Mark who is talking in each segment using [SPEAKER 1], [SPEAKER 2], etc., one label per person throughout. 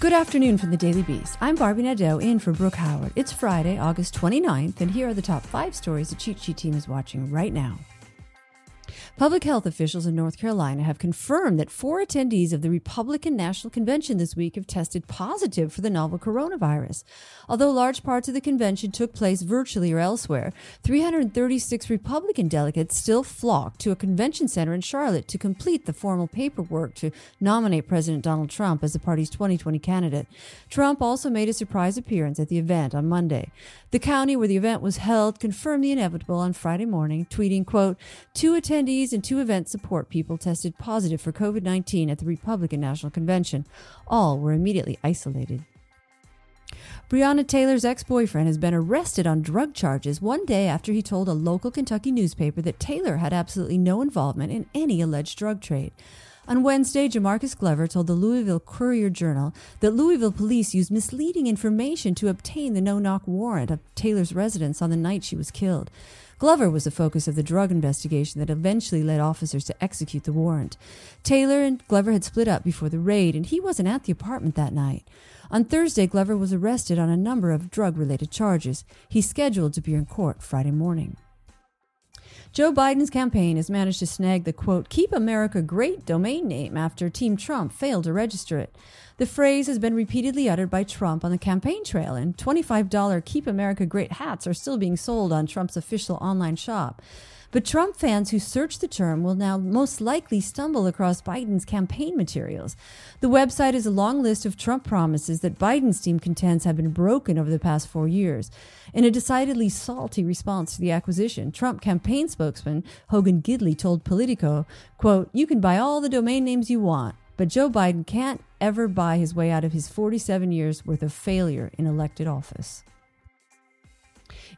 [SPEAKER 1] Good afternoon from the Daily Beast. I'm Barbie Nadeau in for Brooke Howard. It's Friday, August 29th, and here are the top five stories the Cheat Sheet team is watching right now. Public health officials in North Carolina have confirmed that four attendees of the Republican National Convention this week have tested positive for the novel coronavirus. Although large parts of the convention took place virtually or elsewhere, 336 Republican delegates still flocked to a convention center in Charlotte to complete the formal paperwork to nominate President Donald Trump as the party's 2020 candidate. Trump also made a surprise appearance at the event on Monday. The county where the event was held confirmed the inevitable on Friday morning, tweeting, quote, two attendees and two event support people tested positive for COVID 19 at the Republican National Convention. All were immediately isolated. Breonna Taylor's ex boyfriend has been arrested on drug charges one day after he told a local Kentucky newspaper that Taylor had absolutely no involvement in any alleged drug trade. On Wednesday, Jamarcus Glover told the Louisville Courier Journal that Louisville police used misleading information to obtain the no knock warrant of Taylor's residence on the night she was killed. Glover was the focus of the drug investigation that eventually led officers to execute the warrant. Taylor and Glover had split up before the raid, and he wasn't at the apartment that night. On Thursday, Glover was arrested on a number of drug related charges. He's scheduled to appear in court Friday morning. Joe Biden's campaign has managed to snag the quote, Keep America Great domain name after Team Trump failed to register it. The phrase has been repeatedly uttered by Trump on the campaign trail, and $25 Keep America Great hats are still being sold on Trump's official online shop. But Trump fans who search the term will now most likely stumble across Biden's campaign materials. The website is a long list of Trump promises that Biden's team contends have been broken over the past four years. In a decidedly salty response to the acquisition, Trump campaign spokesman Hogan Gidley told Politico, quote, You can buy all the domain names you want, but Joe Biden can't ever buy his way out of his 47 years worth of failure in elected office.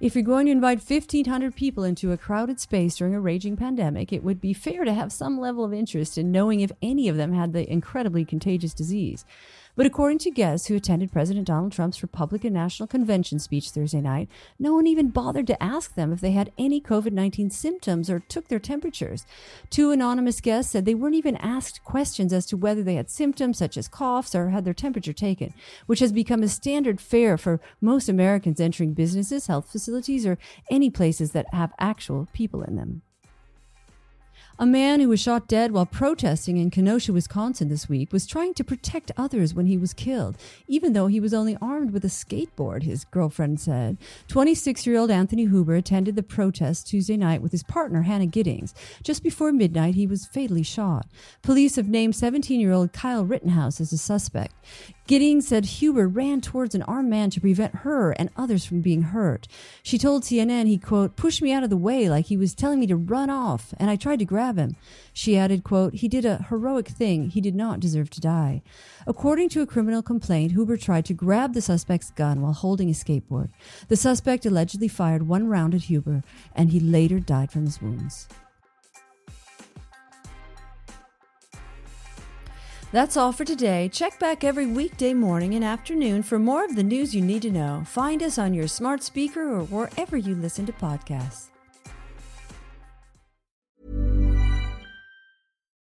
[SPEAKER 1] If you're going to invite 1,500 people into a crowded space during a raging pandemic, it would be fair to have some level of interest in knowing if any of them had the incredibly contagious disease. But according to guests who attended President Donald Trump's Republican National Convention speech Thursday night, no one even bothered to ask them if they had any COVID 19 symptoms or took their temperatures. Two anonymous guests said they weren't even asked questions as to whether they had symptoms such as coughs or had their temperature taken, which has become a standard fare for most Americans entering businesses, health facilities, or any places that have actual people in them. A man who was shot dead while protesting in Kenosha, Wisconsin this week was trying to protect others when he was killed, even though he was only armed with a skateboard, his girlfriend said. 26 year old Anthony Huber attended the protest Tuesday night with his partner, Hannah Gittings. Just before midnight, he was fatally shot. Police have named 17 year old Kyle Rittenhouse as a suspect. Gittings said Huber ran towards an armed man to prevent her and others from being hurt. She told CNN he, quote, pushed me out of the way like he was telling me to run off, and I tried to grab him. She added, quote, he did a heroic thing. He did not deserve to die. According to a criminal complaint, Huber tried to grab the suspect's gun while holding a skateboard. The suspect allegedly fired one round at Huber, and he later died from his wounds. That's all for today. Check back every weekday morning and afternoon for more of the news you need to know. Find us on your smart speaker or wherever you listen to podcasts.